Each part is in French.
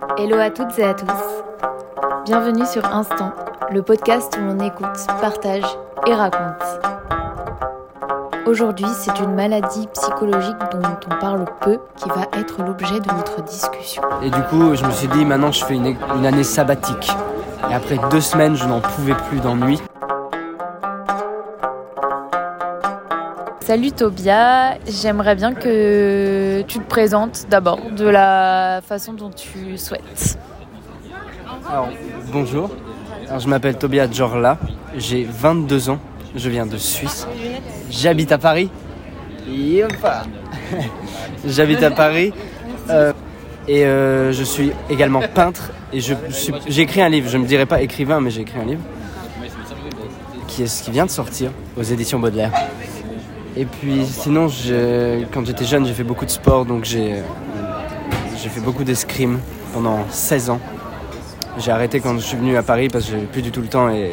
Hello à toutes et à tous. Bienvenue sur Instant, le podcast où on écoute, partage et raconte. Aujourd'hui, c'est une maladie psychologique dont on parle peu qui va être l'objet de notre discussion. Et du coup, je me suis dit, maintenant je fais une, une année sabbatique. Et après deux semaines, je n'en pouvais plus d'ennui. Salut Tobia, j'aimerais bien que tu te présentes d'abord de la façon dont tu souhaites. Bonjour. Je m'appelle Tobia Jorla, j'ai 22 ans, je viens de Suisse. J'habite à Paris. J'habite à Paris. euh, et euh, je suis également peintre. Et j'ai écrit un livre, je ne me dirais pas écrivain, mais j'ai écrit un livre. Qui, est, qui vient de sortir aux éditions Baudelaire. Et puis sinon, quand j'étais jeune, j'ai fait beaucoup de sport, donc j'ai fait beaucoup d'escrime pendant 16 ans. J'ai arrêté quand je suis venu à Paris parce que j'avais plus du tout le temps et,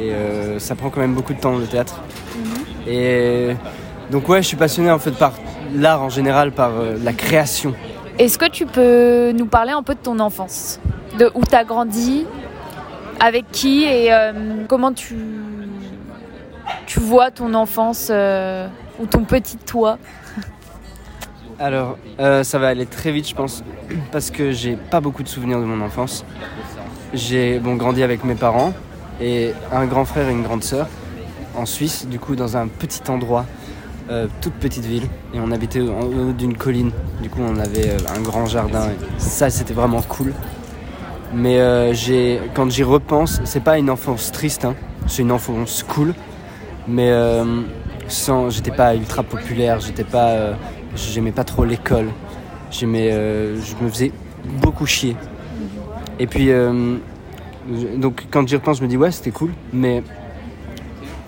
et, euh, ça prend quand même beaucoup de temps le théâtre. Et donc ouais, je suis passionné en fait par l'art en général, par euh, la création. Est-ce que tu peux nous parler un peu de ton enfance? De où tu as grandi? Avec qui? Et euh, comment tu, tu vois ton enfance euh, ou ton petit toi Alors, euh, ça va aller très vite, je pense, parce que j'ai pas beaucoup de souvenirs de mon enfance. J'ai bon, grandi avec mes parents et un grand frère et une grande sœur en Suisse, du coup, dans un petit endroit, euh, toute petite ville. Et on habitait en haut d'une colline. Du coup, on avait un grand jardin. Ça, c'était vraiment cool. Mais j'ai, quand j'y repense, c'est pas une enfance triste, hein. c'est une enfance cool. Mais euh, sans, j'étais pas ultra populaire, j'étais pas, euh, j'aimais pas trop l'école. J'aimais, euh, je me faisais beaucoup chier. Et puis, donc quand j'y repense, je me dis ouais, c'était cool. Mais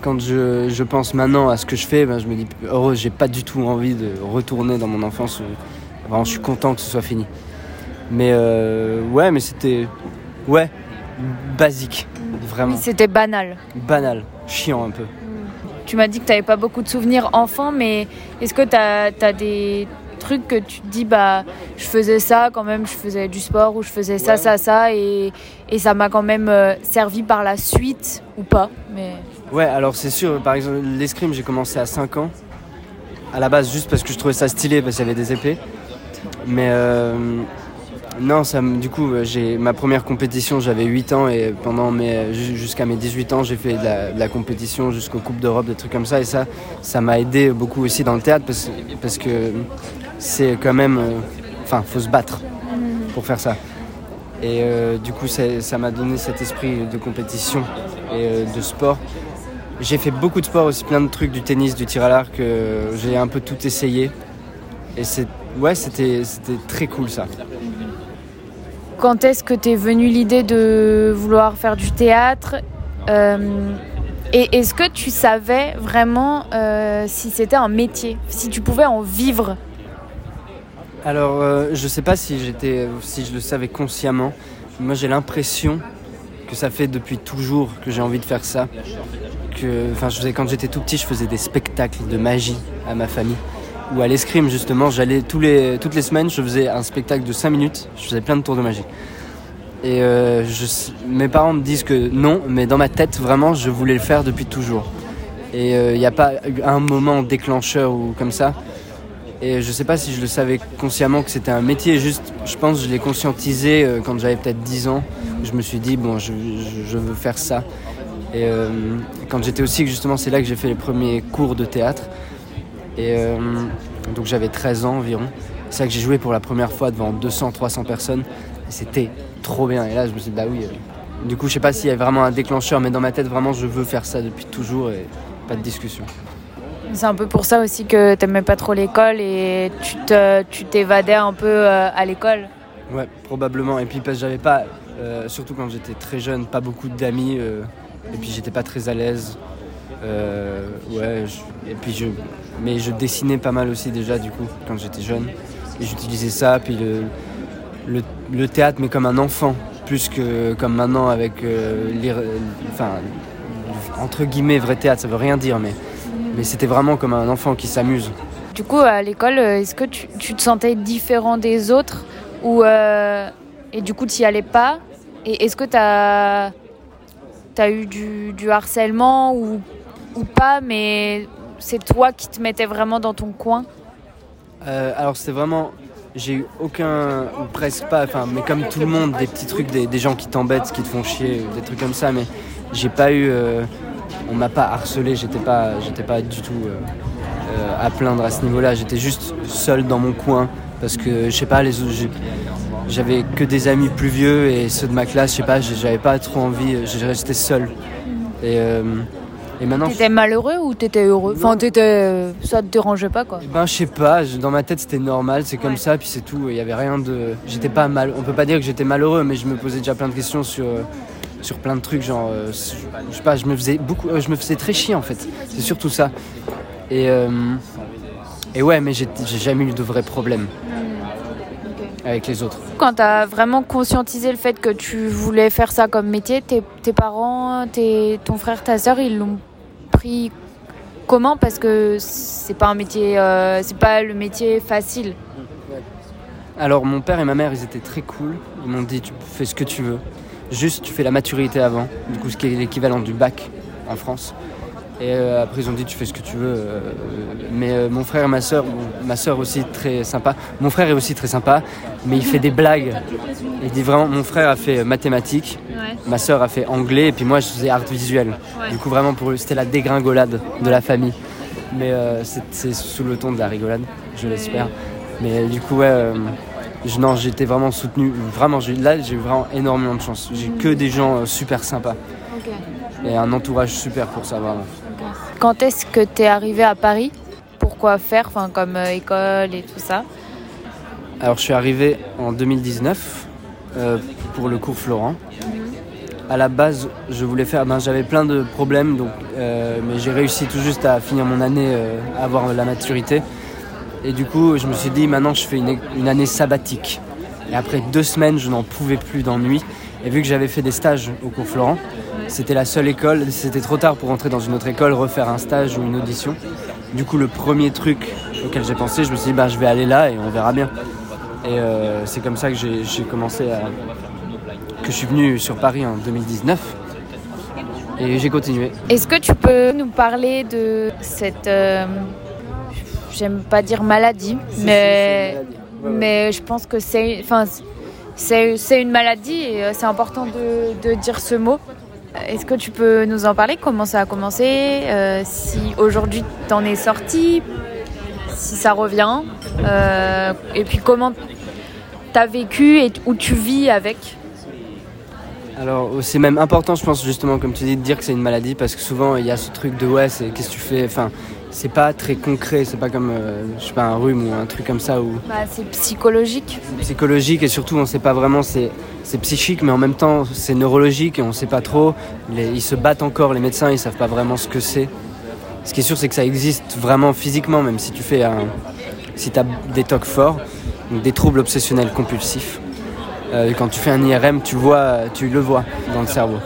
quand je, je pense maintenant à ce que je fais, ben, je me dis heureux, j'ai pas du tout envie de retourner dans mon enfance. Vraiment, je suis content que ce soit fini. Mais euh, ouais, mais c'était ouais basique, vraiment c'était banal. banal, chiant un peu. Tu m'as dit que tu n'avais pas beaucoup de souvenirs enfant, mais est-ce que tu as, des trucs que tu te dis, bah, je faisais ça quand même, je faisais du sport, ou je faisais ça, Ouais. ça, ça, et, et ça m'a quand même euh, servi par la suite, ou pas mais... Ouais, alors c'est sûr, par exemple, l'escrime, j'ai commencé à 5 ans. À la base, juste parce que je trouvais ça stylé, parce qu'il y avait des épées. Mais euh, non, ça, du coup, euh, j'ai ma première compétition, j'avais 8 ans et pendant mes, ju- jusqu'à mes 18 ans, j'ai fait de la, compétition jusqu'aux Coupes d'Europe, des trucs comme ça. Et ça, ça m'a aidé beaucoup aussi dans le théâtre parce, que c'est quand même. euh, Enfin, faut se battre pour faire ça. Et euh, du coup, ça m'a donné cet esprit de compétition et euh, de sport. J'ai fait beaucoup de sport aussi, plein de trucs, du tennis, du tir à l'arc. euh, j'ai un peu tout essayé. Et c'est, ouais, c'était très cool ça. Quand est-ce que t'es venue l'idée de vouloir faire du théâtre Euh, Et est-ce que tu savais vraiment euh, si c'était un métier, si tu pouvais en vivre? Alors, euh, je sais pas si si je le savais consciemment. Moi, j'ai l'impression que ça fait depuis toujours que j'ai envie de faire ça. Que, je faisais quand j'étais tout petit, je faisais des spectacles de magie à ma famille. Ou à l'escrime, justement, j'allais toutes les semaines, je faisais un spectacle de 5 minutes. Je faisais plein de tours de magie. Et euh, mes parents me disent que non, mais dans ma tête, vraiment, je voulais le faire depuis toujours. Et il n'y a pas un moment déclencheur ou comme ça. Et je sais pas si je le savais consciemment que c'était un métier, juste je pense que je l'ai conscientisé euh, quand j'avais peut-être 10 ans. Je me suis dit, bon, je, veux faire ça. Et euh, quand j'étais aussi, justement, c'est là que j'ai fait les premiers cours de théâtre. Et euh, donc j'avais 13 ans environ. C'est là que j'ai joué pour la première fois devant 200-300 personnes. C'était trop bien. Et là, je me suis dit, bah oui. euh. Du coup, je sais pas s'il y a vraiment un déclencheur, mais dans ma tête, vraiment, je veux faire ça depuis toujours et pas de discussion. C'est un peu pour ça aussi que t'aimais pas trop l'école et tu te- tu t'évadais un peu euh, à l'école. Ouais, probablement. Et puis parce que j'avais pas, euh, surtout quand j'étais très jeune, pas beaucoup d'amis. euh, et puis j'étais pas très à l'aise. Euh, ouais, et puis je, mais je dessinais pas mal aussi déjà du coup quand j'étais jeune. Et j'utilisais ça. Puis le, le, théâtre, mais comme un enfant, plus que comme maintenant avec euh, enfin entre guillemets vrai théâtre. Ça veut rien dire, mais mais c'était vraiment comme un enfant qui s'amuse. Du coup, à l'école, euh, est-ce que tu, tu te sentais différent des autres ou, euh, et du coup, tu n'y allais pas? Et est-ce que tu as, as, eu du, du harcèlement ou pas, mais c'est toi qui te mettais vraiment dans ton coin euh, Alors, c'est vraiment. J'ai eu aucun, ou presque pas, enfin, mais comme tout le monde, des petits trucs, des, gens qui t'embêtent, qui te font chier, des trucs comme ça, mais j'ai pas eu. Euh, on m'a pas harcelé, j'étais pas, j'étais pas du tout euh, à plaindre à ce niveau-là, j'étais juste seul dans mon coin parce que je sais pas, les j'avais que des amis plus vieux et ceux de ma classe, je sais pas, j'avais pas trop envie, j'étais seul. Et, et maintenant. T'étais malheureux ou t'étais heureux Enfin, t'étais, ça te dérangeait pas quoi Ben, je sais pas, dans ma tête c'était normal, c'est comme ça, puis c'est tout. Il y avait rien de. J'étais pas mal. On peut pas dire que j'étais malheureux, mais je me posais déjà plein de questions sur sur plein de trucs, genre, euh, je sais pas, je me faisais beaucoup, euh, je me faisais très chier en fait. C'est surtout ça. Et, euh, et ouais, mais j'ai jamais eu de vrais problèmes avec les autres. Quand tu as vraiment conscientisé le fait que tu voulais faire ça comme métier, tes, tes parents, tes, ton frère, ta soeur, ils l'ont pris comment? Parce que c'est pas un métier, c'est pas le métier facile. Alors mon père et ma mère, ils étaient très cool. Ils m'ont dit tu fais ce que tu veux. Juste, tu fais la maturité avant, du coup, ce qui est l'équivalent du bac en France. Et euh, après, ils ont dit, tu fais ce que tu veux. Euh, mais euh, mon frère et ma soeur, ma soeur aussi très sympa. Mon frère est aussi très sympa, mais il fait des blagues. Il dit vraiment, mon frère a fait mathématiques, ma soeur a fait anglais, et puis moi, je faisais art visuel. Du coup, vraiment, pour eux, c'était la dégringolade de la famille. Mais c'est sous le ton de la rigolade, je l'espère. Mais du coup, ouais non, j'étais vraiment soutenu. Vraiment, là, j'ai eu vraiment énormément de chance. J'ai que des gens super sympas. Et un entourage super pour ça, vraiment. Quand est-ce que tu es arrivé à Paris? Pourquoi faire, enfin, comme euh, école et tout ça? Alors, je suis arrivé en 2019 euh, pour le cours Florent. À la base, je voulais faire. Ben, J'avais plein de problèmes, donc, mais j'ai réussi tout juste à finir mon année, à avoir la maturité. Et du coup, je me suis dit, maintenant, je fais une, année sabbatique. Et après deux semaines, je n'en pouvais plus d'ennui. Et vu que j'avais fait des stages au cours Florent, c'était la seule école, c'était trop tard pour entrer dans une autre école, refaire un stage ou une audition. Du coup, le premier truc auquel j'ai pensé, je me suis dit, bah, je vais aller là et on verra bien. Et euh, c'est comme ça que j'ai commencé à. que je suis venu sur Paris en 2019. Et j'ai continué. Est-ce que tu peux nous parler de cette. Euh, j'aime pas dire maladie, mais, mais je pense que c'est enfin, c'est une maladie et euh, c'est important de, dire ce mot. Est-ce que tu peux nous en parler? Comment ça a commencé? Euh, Si aujourd'hui t'en es sorti Si ça revient euh, Et puis comment t'as vécu et où tu vis avec? Alors c'est même important je pense justement comme tu dis de dire que c'est une maladie parce que souvent il y a ce truc de ouais c'est qu'est-ce que tu fais? Enfin c'est pas très concret, c'est pas comme euh, je sais pas un rhume ou un truc comme ça où bah, c'est psychologique. Psychologique et surtout on sait pas vraiment c'est c'est psychique mais en même temps c'est neurologique et on sait pas trop. ils se battent encore les médecins, ils savent pas vraiment ce que c'est. Ce qui est sûr c'est que ça existe vraiment physiquement même si tu fais un si tu as des tocs forts, donc des troubles obsessionnels compulsifs. Euh, quand tu fais un IRM, tu vois tu le vois dans le cerveau.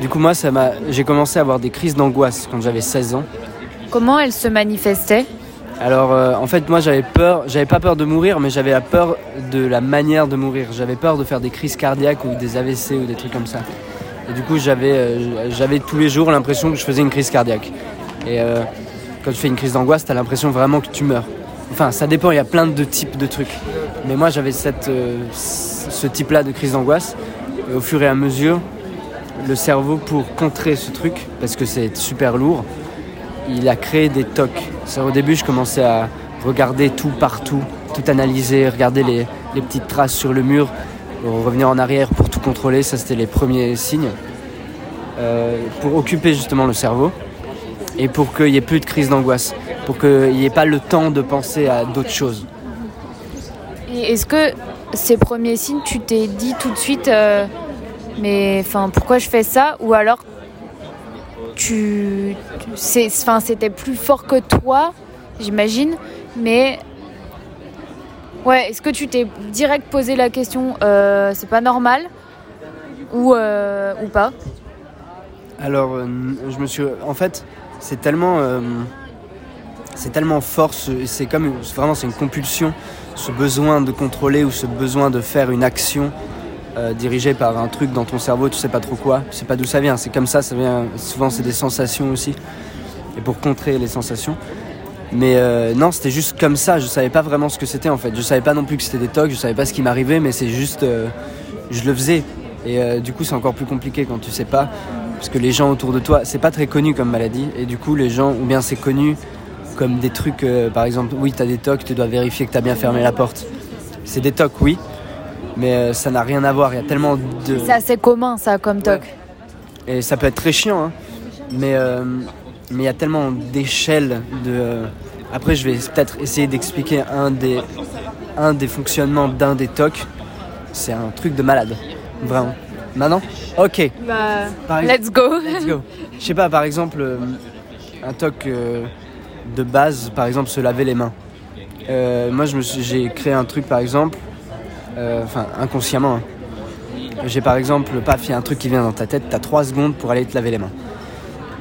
Du coup moi ça m'a j'ai commencé à avoir des crises d'angoisse quand j'avais 16 ans. Comment elle se manifestait alors euh, en fait moi j'avais peur, j'avais pas peur de mourir mais j'avais la peur de la manière de mourir. J'avais peur de faire des crises cardiaques ou des AVC ou des trucs comme ça. Et du coup j'avais euh, j'avais tous les jours l'impression que je faisais une crise cardiaque. Et euh, quand tu fais une crise d'angoisse, t'as l'impression vraiment que tu meurs. Enfin ça dépend, il y a plein de types de trucs. Mais moi j'avais cette ce type-là de crise d'angoisse. Et au fur et à mesure, le cerveau pour contrer ce truc, parce que c'est super lourd, il a créé des tocs. Au début, je commençais à regarder tout partout, tout analyser, regarder les, petites traces sur le mur, revenir en arrière pour tout contrôler. Ça, c'était les premiers signes. Euh, pour occuper justement le cerveau et pour qu'il n'y ait plus de crise d'angoisse, pour qu'il n'y ait pas le temps de penser à d'autres choses. Est-ce que ces premiers signes, tu t'es dit tout de suite, euh, mais enfin, pourquoi je fais ça? Ou alors tu, enfin, c'était plus fort que toi, j'imagine, mais ouais, est-ce que tu t'es direct posé la question, euh, c'est pas normal ou, euh, ou pas? Alors, euh, je me suis, en fait, c'est tellement, c'est tellement fort, c'est comme vraiment c'est une compulsion ce besoin de contrôler ou ce besoin de faire une action euh, dirigée par un truc dans ton cerveau, tu sais pas trop quoi, tu sais pas d'où ça vient. C'est comme ça, ça vient. Souvent, c'est des sensations aussi. Et pour contrer les sensations. Mais euh, non, c'était juste comme ça. Je savais pas vraiment ce que c'était en fait. Je savais pas non plus que c'était des tocs. Je savais pas ce qui m'arrivait, mais c'est juste, euh, je le faisais. Et du coup, c'est encore plus compliqué quand tu sais pas, parce que les gens autour de toi, c'est pas très connu comme maladie. Et du coup, les gens, ou bien c'est connu comme des trucs, par exemple, oui, t'as des tocs, tu dois vérifier que t'as bien fermé la porte. C'est des tocs, oui, mais euh, ça n'a rien à voir. Il y a tellement de. C'est assez commun, ça, comme toc. Et ça peut être très chiant, hein. mais euh, mais il y a tellement d'échelles de. euh, Après, je vais peut-être essayer d'expliquer un des un des fonctionnements d'un des tocs. C'est un truc de malade, vraiment. Maintenant, ok. Bah, Par exemple- let's go. Let's go. Je sais pas, par exemple, un toc de base, par exemple, se laver les mains. Euh, moi, je me suis- j'ai créé un truc, par exemple, enfin, inconsciemment. hein. J'ai par exemple, paf, il y a un truc qui vient dans ta tête, t'as 3 secondes pour aller te laver les mains.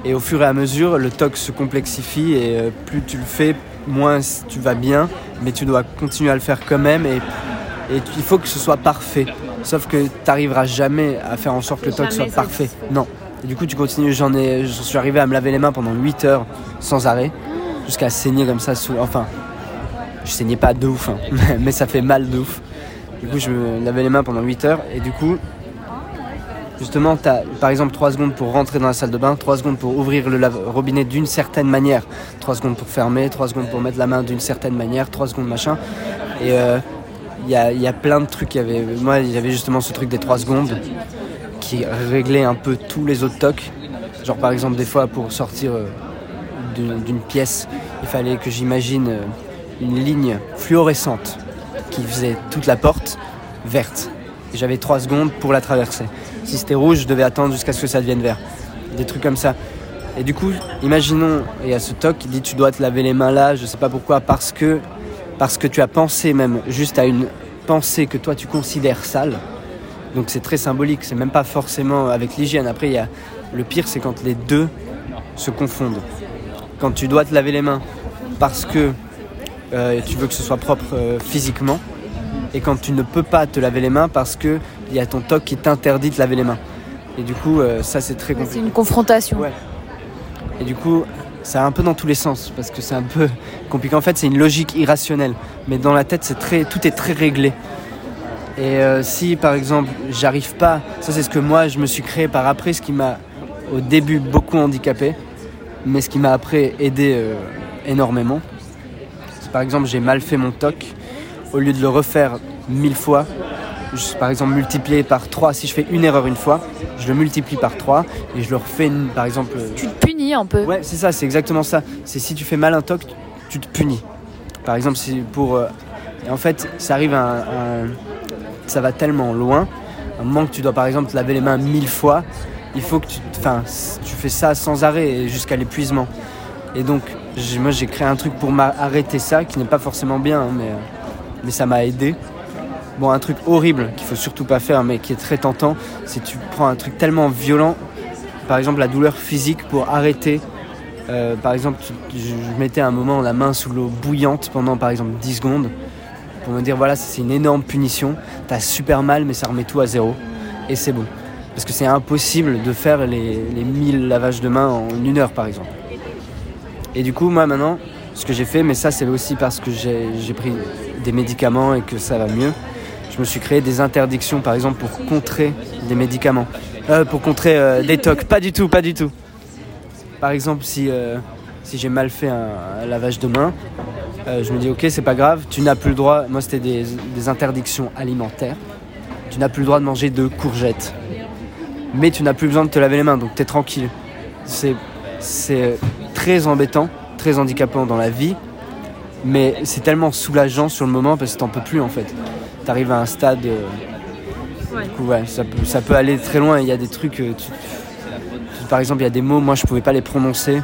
Et au fur et à mesure, le toc se complexifie et euh, plus tu le fais, moins tu vas bien, mais tu dois continuer à le faire quand même et, il faut que ce soit parfait. Sauf que tu n'arriveras jamais à faire en sorte que le toc soit parfait. Non. Et du coup, tu continues. J'en ai, je suis arrivé à me laver les mains pendant 8 heures sans arrêt, jusqu'à saigner comme ça. Sous, enfin, je saignais pas de ouf, hein, mais ça fait mal de ouf. Du coup, je me lavais les mains pendant 8 heures et du coup, justement, tu as par exemple 3 secondes pour rentrer dans la salle de bain, 3 secondes pour ouvrir le robinet d'une certaine manière, 3 secondes pour fermer, 3 secondes pour mettre la main d'une certaine manière, 3 secondes machin. Et euh, il y, a, y a plein de trucs. Y avait, moi, il y avait justement ce truc des 3 secondes qui réglait un peu tous les autres tocs. Genre par exemple, des fois, pour sortir euh, d'une d'une pièce, il fallait que j'imagine euh, une ligne fluorescente qui faisait toute la porte verte. J'avais 3 secondes pour la traverser. Si c'était rouge, je devais attendre jusqu'à ce que ça devienne vert. Des trucs comme ça. Et du coup, imaginons, il y a ce toc qui dit tu dois te laver les mains là, je sais pas pourquoi, parce que, parce que tu as pensé même juste à une pensée que toi tu considères sale. Donc c'est très symbolique, c'est même pas forcément avec l'hygiène. Après, le pire, c'est quand les deux se confondent. Quand tu dois te laver les mains parce que euh, tu veux que ce soit propre euh, physiquement, et quand tu ne peux pas te laver les mains parce que il y a ton toc qui t'interdit de laver les mains. Et du coup, euh, ça c'est très C'est compliqué. une confrontation. Ouais. Et du coup, ça a un peu dans tous les sens parce que c'est un peu compliqué. En fait, c'est une logique irrationnelle, mais dans la tête, c'est très, tout est très réglé. Et euh, si, par exemple, j'arrive pas, ça c'est ce que moi je me suis créé par après, ce qui m'a au début beaucoup handicapé, mais ce qui m'a après aidé euh, énormément. Par exemple, j'ai mal fait mon toc, au lieu de le refaire mille fois, je- par exemple multiplié par 3, si je fais une erreur une fois, je le multiplie par 3 et je le refais, une- par exemple, euh, Tu te punis un peu. Ouais, c'est ça, c'est exactement ça. C'est si tu fais mal un toc, tu te punis. Par exemple, si pour. euh, et en fait, ça arrive à Ça va tellement loin. À un moment que tu dois, par exemple, te laver les mains mille fois, il faut que tu. Enfin, tu fais ça sans arrêt jusqu'à l'épuisement. Et donc, moi, j'ai créé un truc pour m'arrêter ça, qui n'est pas forcément bien, hein, mais, euh, mais ça m'a aidé. Bon, un truc horrible qu'il faut surtout pas faire, mais qui est très tentant, c'est tu prends un truc tellement violent, par exemple la douleur physique, pour arrêter. Euh, par exemple, je, je mettais un moment la main sous l'eau bouillante pendant par exemple 10 secondes pour me dire voilà, c'est une énorme punition, t'as super mal, mais ça remet tout à zéro et c'est bon. Parce que c'est impossible de faire les, les 1000 lavages de mains en une heure par exemple. Et du coup, moi maintenant, ce que j'ai fait, mais ça c'est aussi parce que j'ai pris des médicaments et que ça va mieux, je me suis créé des interdictions par exemple pour contrer des médicaments. Euh, pour contrer euh, des tocs, pas du tout, pas du tout. Par exemple, si, euh, si j'ai mal fait un, lavage de main, je me dis ok, c'est pas grave, tu n'as plus le droit. Moi, c'était des, des interdictions alimentaires. Tu n'as plus le droit de manger de courgettes. Mais tu n'as plus besoin de te laver les mains, donc tu es tranquille. C'est très embêtant, très handicapant dans la vie, mais c'est tellement soulageant sur le moment parce que t'en peux plus en fait. T'arrives à un stade. euh, Ouais. du coup, ouais, ça peut, ça peut aller très loin. Il y a des trucs. euh, tu- tu- par exemple, il y a des mots, moi je pouvais pas les prononcer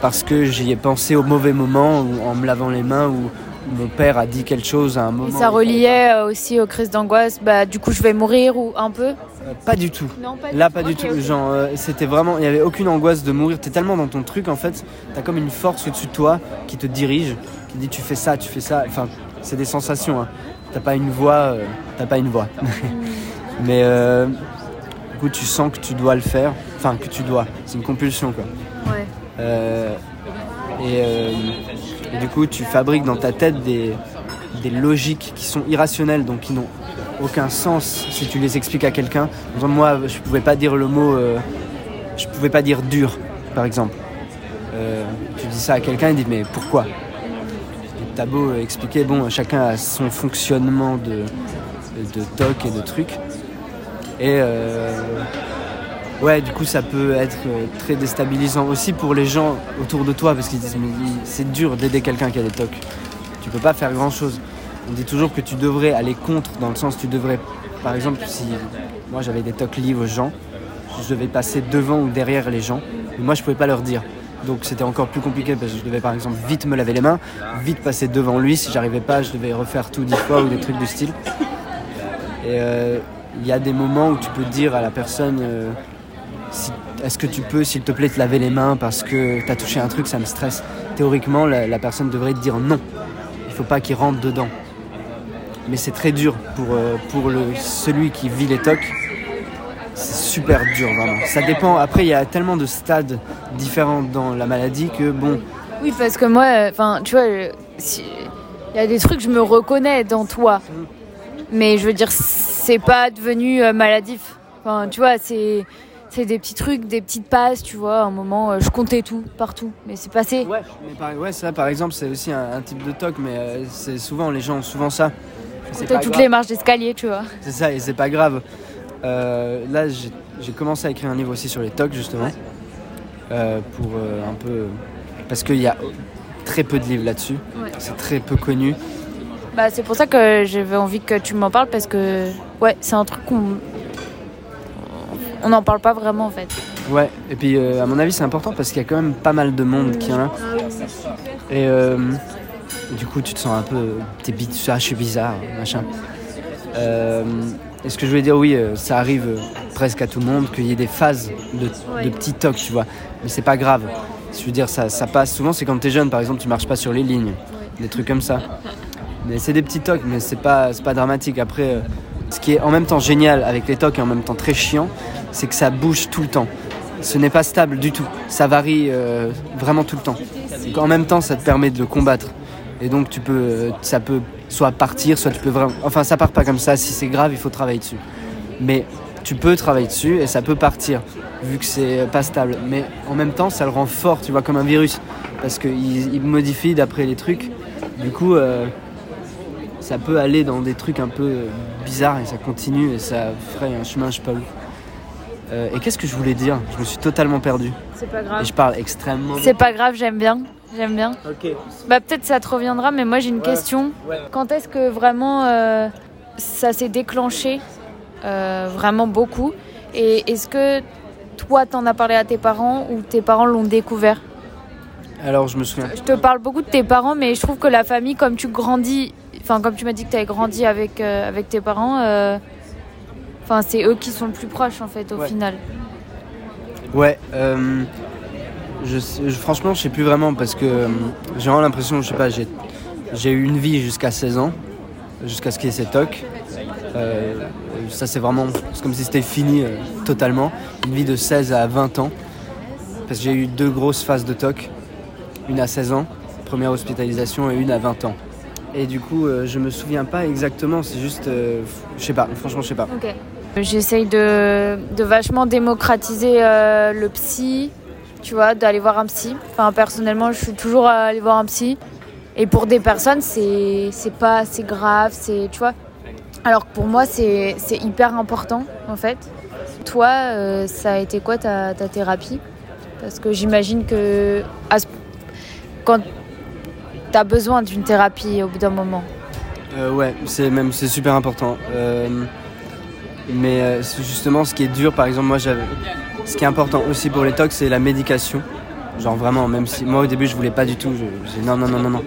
parce que j'y ai pensé au mauvais moment ou en me lavant les mains ou mon père a dit quelque chose à un moment. Et ça reliait euh, aussi aux crises d'angoisse. Bah, du coup, je vais mourir ou un peu? Pas du tout. Non, pas Là, pas du tout. Genre, euh, c'était vraiment. Il n'y avait aucune angoisse de mourir. T'es tellement dans ton truc, en fait. T'as comme une force au-dessus de toi qui te dirige, qui dit tu fais ça, tu fais ça. Enfin, c'est des sensations. Hein. T'as pas une voix, euh, t'as pas une voix. Mais euh, du coup, tu sens que tu dois le faire. Enfin, que tu dois. C'est une compulsion, quoi. Ouais. Et, et du coup, tu fabriques dans ta tête des, des logiques qui sont irrationnelles, donc qui n'ont aucun sens si tu les expliques à quelqu'un. Moi, je pouvais pas dire le mot, euh, je pouvais pas dire dur, par exemple. Euh, tu dis ça à quelqu'un, il dit mais pourquoi? T'as beau expliquer, bon, chacun a son fonctionnement de, de toc et de trucs. Et euh, ouais, du coup, ça peut être euh, très déstabilisant aussi pour les gens autour de toi parce qu'ils disent mais c'est dur d'aider quelqu'un qui a des tocs. Tu peux pas faire grand chose. On dit toujours que tu devrais aller contre, dans le sens tu devrais, par exemple, si moi j'avais des tocs liés aux gens, je devais passer devant ou derrière les gens, mais moi je pouvais pas leur dire. Donc c'était encore plus compliqué parce que je devais par exemple vite me laver les mains, vite passer devant lui. Si j'arrivais pas, je devais refaire tout dix fois ou des trucs du style. Et euh, il y a des moments où tu peux dire à la personne euh, si- est-ce que tu peux, s'il te plaît, te laver les mains parce que tu as touché un truc, ça me stresse. Théoriquement, la, la personne devrait te dire non. Il faut pas qu'il rentre dedans. Mais c'est très dur pour, euh, pour le, celui qui vit les tocs. C'est super dur, vraiment. Ça dépend. Après, il y a tellement de stades différents dans la maladie que, bon, Oui, parce que moi, enfin, tu vois, si- il y a des trucs, je me reconnais dans toi. Mais je veux dire, c'est pas devenu euh, maladif. Enfin, tu vois, c'est c'est des petits trucs, des petites passes, tu vois. À un moment, euh, je comptais tout, partout. Mais c'est passé. Ouais, mais par, ouais, ça par exemple, c'est aussi un, un type de toc, mais euh, c'est souvent, les gens ont souvent ça. C'est pas toutes grave. les marches d'escalier, tu vois. C'est ça, et c'est pas grave. Euh, là, j'ai commencé à écrire un livre aussi sur les tocs, justement. Euh, pour euh, un peu. Parce qu'il y a très peu de livres là-dessus. Ouais. C'est très peu connu. Bah, c'est pour ça que j'avais envie que tu m'en parles parce que, ouais, c'est un truc qu'on. On n'en parle pas vraiment en fait. Ouais, et puis à mon avis, c'est important parce qu'il y a quand même pas mal de monde qui en a. Et euh, du coup, tu te sens un peu. T'es bi- ah, je suis bizarre, machin. Euh, et ce que je voulais dire, oui, euh, ça arrive euh, presque à tout le monde qu'il y ait des phases de, petits tocs, tu vois. Mais c'est pas grave. Je veux dire, ça, ça passe. Souvent, c'est quand t'es jeune, par exemple, tu marches pas sur les lignes. Des trucs comme ça. Mais c'est des petits tocs, mais c'est pas, c'est pas dramatique. Après, euh, ce qui est en même temps génial avec les tocs et en même temps très chiant, c'est que ça bouge tout le temps. Ce n'est pas stable du tout. Ça varie euh, vraiment tout le temps. Donc, en même temps, ça te permet de le combattre. Et donc, tu peux, euh, ça peut soit partir, soit tu peux vraiment. Enfin, ça part pas comme ça. Si c'est grave, il faut travailler dessus. Mais tu peux travailler dessus et ça peut partir, vu que c'est pas stable. Mais en même temps, ça le rend fort, tu vois, comme un virus. Parce qu'il il modifie d'après les trucs. Du coup, euh, ça peut aller dans des trucs un peu euh, bizarres et ça continue et ça ferait un chemin, je sais pas où. Euh, et qu'est-ce que je voulais dire? Je me suis totalement perdu. C'est pas Et grave. je parle extrêmement. C'est pas grave, j'aime bien. J'aime bien. Ok. Bah peut-être ça te reviendra, mais moi j'ai une Ouais. question. Ouais. Quand est-ce que vraiment euh, ça s'est déclenché euh, Vraiment beaucoup? Et est-ce que toi t'en as parlé à tes parents ou tes parents l'ont découvert? Alors je me souviens. Je te parle beaucoup de tes parents, mais je trouve que la famille, comme tu grandis, enfin comme tu m'as dit que tu avais grandi avec, euh, avec tes parents, euh, enfin c'est eux qui sont le plus proches en fait au Ouais. final. Ouais. Je, je- franchement, je sais plus vraiment parce que euh, j'ai vraiment l'impression, je sais pas, j'ai eu une vie jusqu'à 16 ans, jusqu'à ce qu'il y ait ces tocs. Euh, ça c'est vraiment, c'est comme si c'était fini euh, totalement. Une vie de 16 à 20 ans. Parce que j'ai eu deux grosses phases de toc. Une à 16 ans, première hospitalisation, et une à 20 ans. Et du coup, je me souviens pas exactement, c'est juste, je sais pas, franchement, je sais pas. J'essaye de, vachement démocratiser le psy, tu vois, d'aller voir un psy. Enfin, personnellement, je suis toujours allée voir un psy. Et pour des personnes, c'est pas assez grave, c'est, tu vois. Alors que pour moi, c'est hyper important, en fait. Toi, euh, ça a été quoi ta, ta thérapie? Parce que j'imagine que quand tu as besoin d'une thérapie au bout d'un moment. Euh, ouais, c'est même c'est super important. Euh, mais euh, justement, ce qui est dur, par exemple, moi, j'avais, ce qui est important aussi pour les tocs, c'est la médication. Genre vraiment, même si moi au début je voulais pas du tout, je, j'ai non non non non non.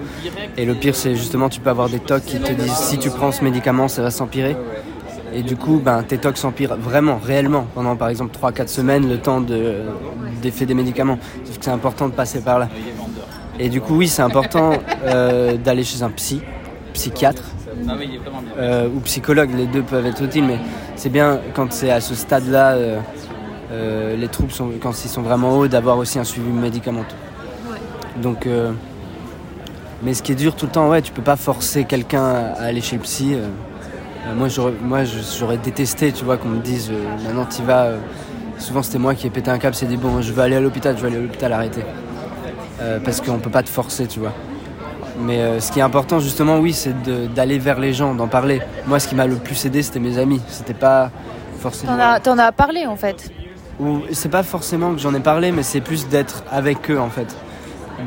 Et le pire, c'est justement, tu peux avoir des tocs qui te disent si tu prends ce médicament, ça va s'empirer. Et du coup, ben, tes tocs s'empirent vraiment, réellement, pendant par exemple 3-4 semaines, le temps de, d'effet des médicaments. Sauf que c'est important de passer par là. Et du coup, oui, c'est important euh, d'aller chez un psy. psychiatre euh, ou psychologue, les deux peuvent être utiles, mais c'est bien quand c'est à ce stade-là, euh, euh, les troubles, sont, quand ils sont vraiment hauts, d'avoir aussi un suivi médicamenteux. Donc, euh, mais ce qui est dur tout le temps, ouais, tu peux pas forcer quelqu'un à aller chez le psy. euh. Moi, j'aurais, moi, je- j'aurais détesté, tu vois, qu'on me dise maintenant tu vas. souvent, c'était moi qui ai pété un câble, c'est dit bon, je veux aller à l'hôpital, je veux aller à l'hôpital, arrêter. Euh, parce qu'on peut pas te forcer, tu vois. Mais euh, ce qui est important, justement, oui, c'est d'aller vers les gens, d'en parler. Moi, ce qui m'a le plus aidé, c'était mes amis. C'était pas forcément. T'en as, t'en as parlé en fait. C'est pas forcément que j'en ai parlé, mais c'est plus d'être avec eux en fait,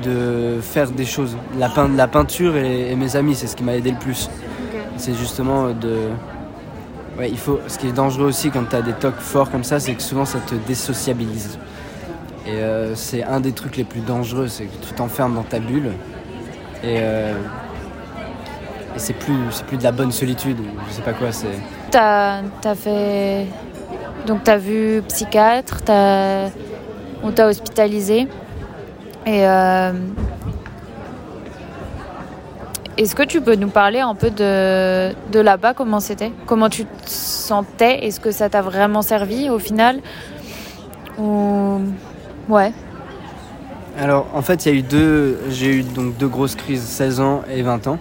de faire des choses. La, pein- la peinture et, et mes amis, c'est ce qui m'a aidé le plus. C'est justement de. Ouais, il faut. Ce qui est dangereux aussi quand t'as des tocs forts comme ça, c'est que souvent ça te désociabilise. Et euh, c'est un des trucs les plus dangereux, c'est que tu t'enfermes dans ta bulle. Et, euh, et c'est plus, de la bonne solitude, je sais pas quoi, c'est. T'as as fait. Donc t'as vu psychiatre, on t'a hospitalisé. Et. euh, Est-ce que tu peux nous parler un peu de, là-bas, comment c'était? Comment tu te sentais? Est-ce que ça t'a vraiment servi au final? Ou... Ouais. Alors en fait il y a eu deux, j'ai eu donc deux grosses crises, 16 ans et 20 ans.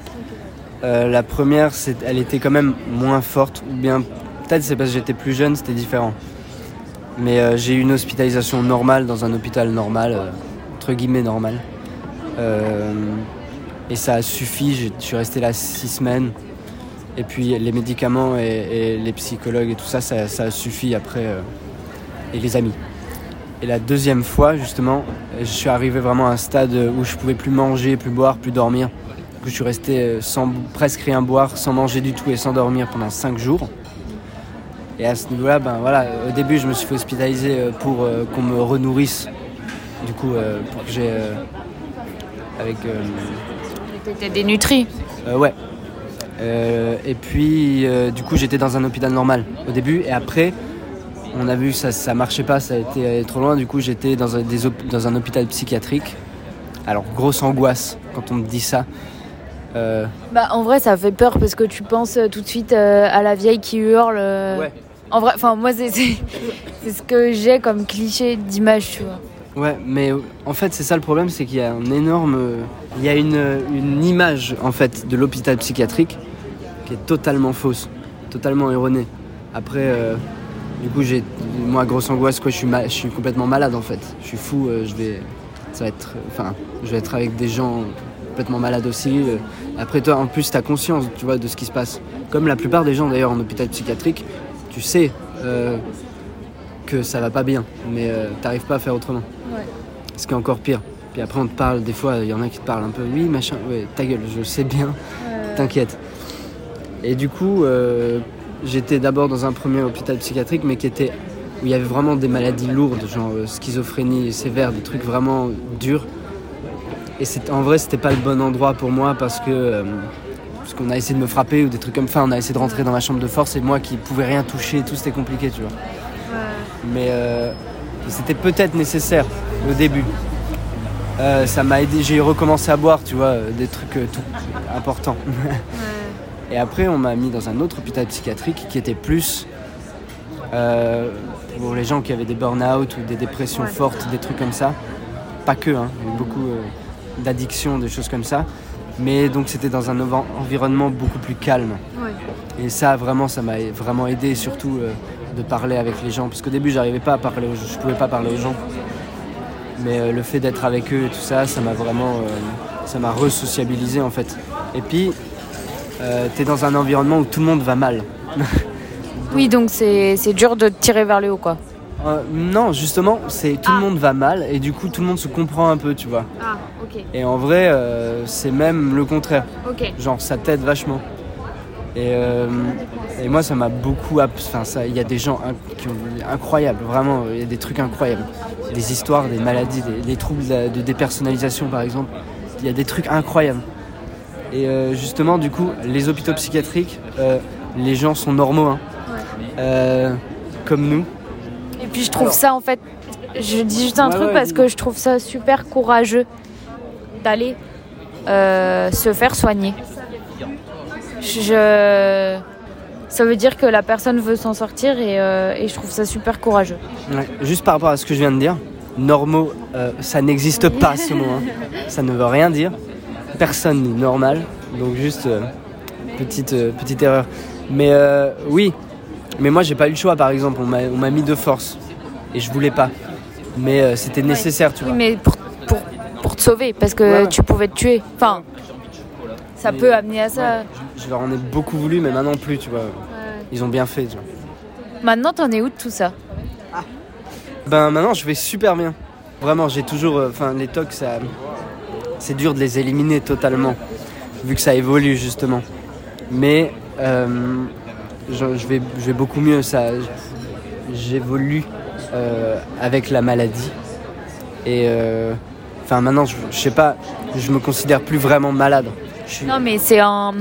Euh, la première, elle était quand même moins forte, ou bien peut-être c'est parce que j'étais plus jeune, c'était différent. Mais euh, j'ai eu une hospitalisation normale dans un hôpital normal, euh, entre guillemets normal. Euh, et ça a suffi, je suis resté là six semaines. Et puis les médicaments et, les psychologues et tout ça, ça, a suffi après. et les amis. Et la deuxième fois, justement, je suis arrivé vraiment à un stade où je pouvais plus manger, plus boire, plus dormir. Du coup, je suis resté sans presque rien boire, sans manger du tout et sans dormir pendant 5 jours. Et à ce niveau-là, ben voilà, au début, je me suis fait hospitaliser euh, pour euh, qu'on me renourrisse. Du coup, euh, pour que j'ai euh, avec T'étais dénutri. ouais. Et puis, du coup, j'étais dans un hôpital normal au début. Et après, on a vu que ça, ça marchait pas, ça a été trop loin. Du coup, j'étais dans un, des hôp- dans un hôpital psychiatrique. Alors, grosse angoisse quand on me dit ça. Euh, Bah, en vrai, ça fait peur parce que tu penses euh, tout de suite euh, à la vieille qui hurle. euh. Ouais. En vrai, enfin, moi, c'est ce que j'ai comme cliché d'image, tu vois. Ouais, mais en fait, c'est ça le problème, c'est qu'il y a un énorme. Il y a une, une image, en fait, de l'hôpital psychiatrique qui est totalement fausse, totalement erronée. Après, du coup, j'ai. Moi, grosse angoisse, quoi, je suis, ma- je suis complètement malade, en fait. Je suis fou, je vais. Ça va être. Enfin, je vais être avec des gens complètement malades aussi. euh. Après, toi, en plus, tu as conscience, tu vois, de ce qui se passe. Comme la plupart des gens, d'ailleurs, en hôpital psychiatrique, tu sais. euh, que ça va pas bien, mais euh, t'arrives pas à faire autrement. Ce qui est encore pire. Puis après, on te parle, des fois, il y en a qui te parlent un peu, oui, machin, ouais, ta gueule, je sais bien, t'inquiète. Et du coup, euh, j'étais d'abord dans un premier hôpital psychiatrique, mais qui était où il y avait vraiment des maladies lourdes, genre schizophrénie sévère, des trucs vraiment durs. Et c'est- en vrai, c'était pas le bon endroit pour moi parce que. euh, parce qu'on a essayé de me frapper ou des trucs comme ça, on a essayé de rentrer dans ma chambre de force et moi qui pouvais rien toucher, tout c'était compliqué, tu vois. Mais euh, c'était peut-être nécessaire au début. Euh, ça m'a aidé, j'ai recommencé à boire, tu vois, des trucs euh, tout importants. Et après, on m'a mis dans un autre hôpital psychiatrique qui était plus pour les gens qui avaient des burn-out ou des dépressions fortes, des trucs comme ça. Pas que, hein, beaucoup d'addictions, des choses comme ça. Mais donc c'était dans un env- environnement beaucoup plus calme. Et ça, vraiment, ça m'a vraiment aidé, surtout euh, de parler avec les gens. Parce qu'au début, j'arrivais pas à parler aux je pouvais pas parler aux gens. Mais euh, le fait d'être avec eux et tout ça, ça m'a vraiment, euh, ça m'a resociabilisé en fait. Et puis, euh, t'es dans un environnement où tout le monde va mal. Oui, donc c'est c'est dur de te tirer vers le haut, quoi. Euh, non, justement, c'est tout Ah. le monde va mal et du coup, tout le monde se comprend un peu, tu vois. Ah, ok. Et en vrai, euh, c'est même le contraire. Ok. Genre, ça t'aide vachement. Et, euh, et moi, ça m'a beaucoup. Enfin, ça, il y a des gens inc- qui ont incroyables, vraiment. Il y a des trucs incroyables. Des histoires, des maladies, des, des troubles de, de dépersonnalisation, par exemple. Il y a des trucs incroyables. Et justement, du coup, les hôpitaux psychiatriques, les gens sont normaux, hein. Euh, comme nous. Et puis je trouve Alors- ça en fait, je dis juste un Ouais, truc ouais, parce que je trouve ça super courageux d'aller euh, se faire soigner. Je... Ça veut dire que la personne veut s'en sortir et, euh, et je trouve ça super courageux. Ouais. Juste par rapport à ce que je viens de dire, normaux, euh, ça n'existe pas ce mot. hein. Ça ne veut rien dire. Personne n'est normal. Donc juste petite, petite erreur. Mais oui, mais moi j'ai pas eu le choix par exemple. On m'a mis de force. Et je voulais pas. Mais euh, c'était nécessaire, tu Oui, vois. mais pour, pour, pour te sauver, parce que Ouais, ouais. tu pouvais te tuer. Enfin, ça Mais- peut amener à ça. Je, je leur en ai beaucoup voulu, mais maintenant plus, tu vois. Ils ont bien fait, tu vois. Maintenant, t'en es où de tout ça? Ben maintenant je vais super bien. Vraiment, j'ai toujours. euh, Enfin, les tocs, ça. C'est dur de les éliminer totalement. Vu que ça évolue justement. Mais euh, je, je vais, je vais beaucoup mieux. Ça, j'évolue euh, avec la maladie. Et euh, enfin maintenant, je, je sais pas, je me considère plus vraiment malade. Je suis- Non, mais c'est un.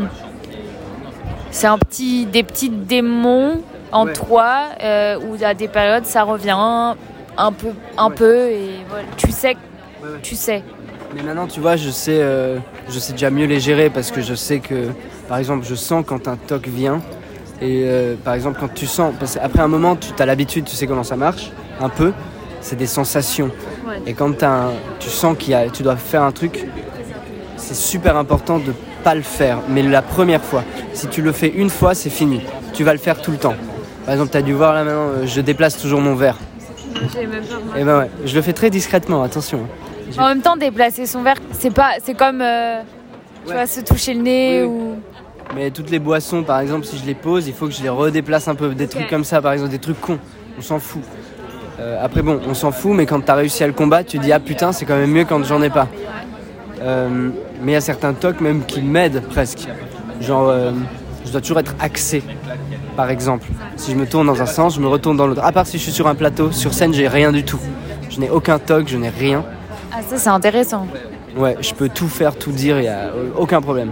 C'est un petit, des petits démons en Ouais. toi euh, où à des périodes ça revient un peu, un Ouais. peu et voilà. tu sais, ouais. tu sais. Mais maintenant, tu vois, je sais, euh, je sais déjà mieux les gérer parce que je sais que, par exemple, je sens quand un toc vient. Et euh, par exemple, quand tu sens, parce qu'après un moment, tu as l'habitude, tu sais comment ça marche, un peu. C'est des sensations. Ouais. Et quand un- tu sens a, tu dois faire un truc, c'est super important de pas le faire. Mais la première fois, si tu le fais une fois, c'est fini. Tu vas le faire tout le temps. Par exemple, tu as dû voir là maintenant, euh, je déplace toujours mon verre. Et ben ouais, je le fais très discrètement, attention. hein. En même temps, déplacer son verre, c'est pas, c'est comme, euh, tu Ouais. vois, se toucher le nez Oui. ou. Mais toutes les boissons, par exemple, si je les pose, il faut que je les redéplace un peu. Des trucs comme ça, par exemple, des trucs cons. On s'en fout. Euh, après, bon, on s'en fout, mais quand t'as réussi à le combattre, tu dis ah putain, c'est quand même mieux quand j'en ai pas. Euh, mais il y a certains tocs même qui m'aident presque. Genre, euh, je dois toujours être axé. Par exemple, si je me tourne dans un sens, je me retourne dans l'autre. À part si je suis sur un plateau, sur scène, j'ai rien du tout. Je n'ai aucun toc, je n'ai rien. Ah, ça, c'est intéressant. Ouais, je peux tout faire, tout dire, il n'y a aucun problème.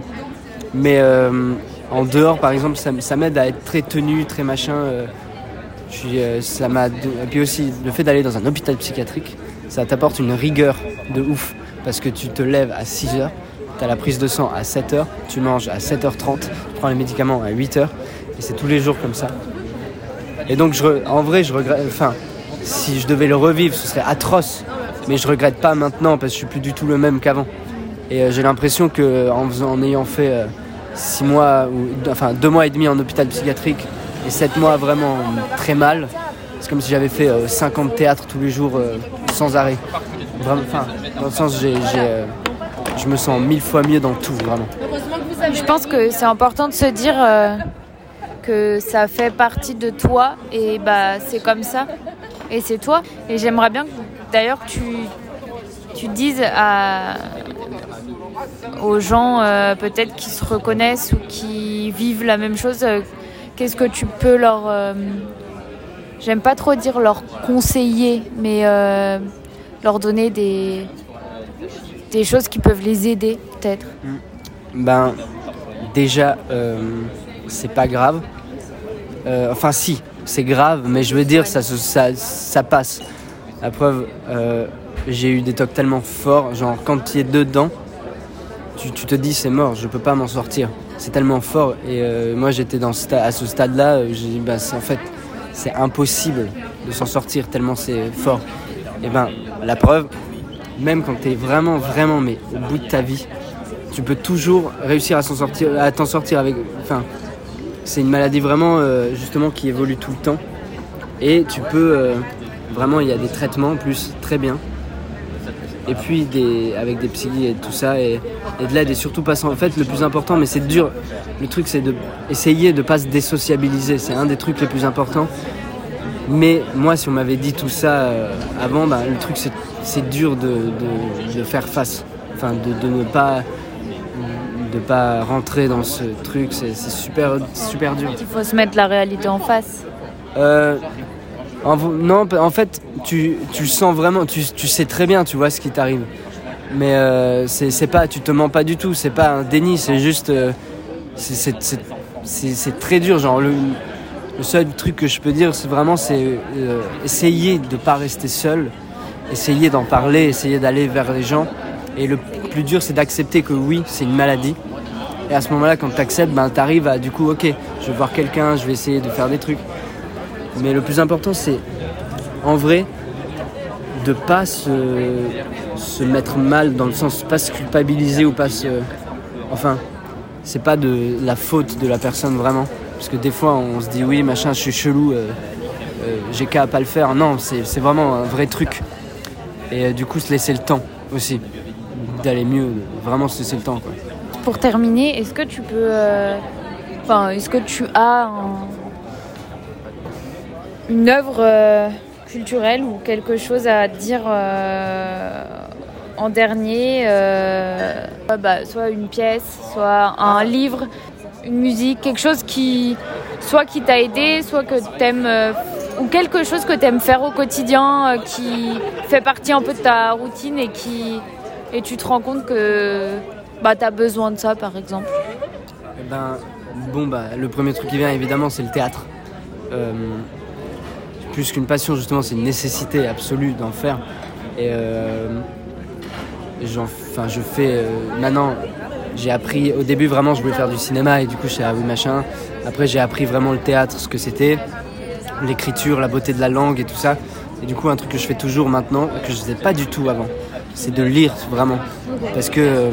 Mais euh, en dehors, par exemple, ça, m'aide à être très tenu, très machin. euh, je euh, ça m'a. puis aussi, le fait d'aller dans un hôpital psychiatrique, ça t'apporte une rigueur de ouf. Parce que tu te lèves à 6 h tu as la prise de sang à 7 h tu manges à 7h30, tu prends les médicaments à 8 h et c'est tous les jours comme ça. Et donc, je, en vrai, je regrette. Enfin, si je devais le revivre, ce serait atroce. Mais je regrette pas maintenant parce que je suis plus du tout le même qu'avant. Et j'ai l'impression que en, faisant- en ayant fait six mois, ou enfin deux mois et demi en hôpital psychiatrique et sept mois vraiment très mal, c'est comme si j'avais fait euh, 50 théâtres tous les jours euh, sans arrêt. Vraiment, dans le sens, j'ai, euh, je me sens mille fois mieux dans tout, vraiment. Je pense que c'est important de se dire euh, que ça fait partie de toi et bah c'est comme ça et c'est toi. Et j'aimerais bien que d'ailleurs tu tu dises à aux gens euh, peut-être qui se reconnaissent ou qui vivent la même chose, euh, qu'est-ce que tu peux leur euh, j'aime pas trop dire leur conseiller, mais leur donner des des choses qui peuvent les aider peut-être. Ben, déjà, c'est pas grave. Enfin, si, c'est grave, mais je veux dire, ça, ça, passe. La preuve, j'ai eu des tocs tellement forts, genre quand tu es dedans, tu, te dis c'est mort, je peux pas m'en sortir. C'est tellement fort. Et euh, moi, j'étais dans à ce stade-là, euh, j'ai dit, bah, en fait, c'est impossible de s'en sortir tellement c'est fort. Et ben, la preuve, même quand tu es vraiment, vraiment, mais au bout de ta vie, tu peux toujours réussir à t'en sortir avec. Enfin, c'est une maladie vraiment euh, justement qui évolue tout le temps. Et tu peux vraiment, il y a des traitements en plus très bien. Et puis des, avec des psys et tout ça et, et de l'aide et surtout pas sans- en fait le plus important mais c'est dur. Le truc c'est de essayer de pas se désociabiliser. C'est un des trucs les plus importants. Mais moi si on m'avait dit tout ça euh, avant bah, le truc c'est, dur de, de- de faire face. Enfin de, de ne pas de pas rentrer dans ce truc. C'est, c'est super super dur. Il faut se mettre la réalité en face. euh, non, en fait, tu, tu sens vraiment, tu, tu sais très bien, tu vois ce qui t'arrive. Mais euh, c'est pas, tu te mens pas du tout, c'est pas un déni, c'est juste. euh, c'est très dur. Genre, le, le seul truc que je peux dire, c'est vraiment c'est euh, essayer de pas rester seul, essayer d'en parler, essayer d'aller vers les gens. Et le plus dur, c'est d'accepter que oui, c'est une maladie. Et à ce moment-là, quand tu acceptes, ben, tu arrives à du coup, ok, je vais voir quelqu'un, je vais essayer de faire des trucs. Mais le plus important, c'est en vrai de pas se, se mettre mal dans le sens, pas se culpabiliser ou pas se. Enfin, c'est pas de la faute de la personne vraiment. Parce que des fois, on se dit oui, machin, je suis chelou, euh, euh, j'ai qu'à pas le faire. Non, c'est vraiment un vrai truc. Et euh, du coup, se laisser le temps aussi d'aller mieux, vraiment se laisser le temps. Pour terminer, est-ce que tu peux. Enfin, est-ce que tu as une œuvre culturelle ou quelque chose à dire en dernier bah, Soit une pièce, soit un livre une musique, quelque chose qui soit qui t'a aidé, soit que t'aimes euh, ou quelque chose que t'aimes faire au quotidien, euh, qui fait partie un peu de ta routine et qui et tu te rends compte que bah t'as besoin de ça par exemple. Eh ben bon bah le premier truc qui vient évidemment c'est le théâtre. Euh, plus qu'une passion justement c'est une nécessité absolue d'en faire et enfin je fais maintenant j'ai appris, au début vraiment je voulais faire du cinéma et du coup suis ah oui machin. Après j'ai appris vraiment le théâtre, ce que c'était, l'écriture, la beauté de la langue et tout ça. Et du coup un truc que je fais toujours maintenant, que je faisais pas du tout avant, c'est de lire vraiment. Parce que euh,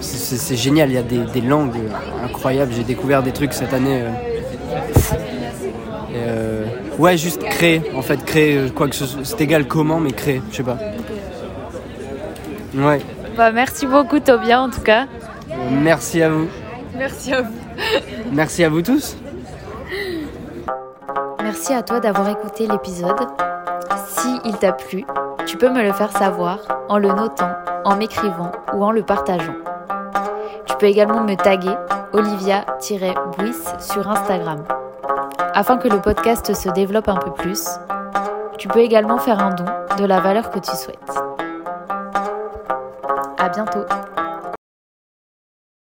c'est génial, il y a des, langues incroyables. J'ai découvert des trucs cette année. Euh, euh, ouais, juste créer, en fait, créer quoi que ce soit. C'est égal comment, mais créer, je sais pas. Ouais. Bah, merci beaucoup, Tobia, en tout cas. Merci à vous. Merci à vous. Merci à vous tous. Merci à toi d'avoir écouté l'épisode. Si il t'a plu, tu peux me le faire savoir en le notant, en m'écrivant ou en le partageant. Tu peux également me taguer olivia-buis sur Instagram. Afin que le podcast se développe un peu plus, tu peux également faire un don de la valeur que tu souhaites. À bientôt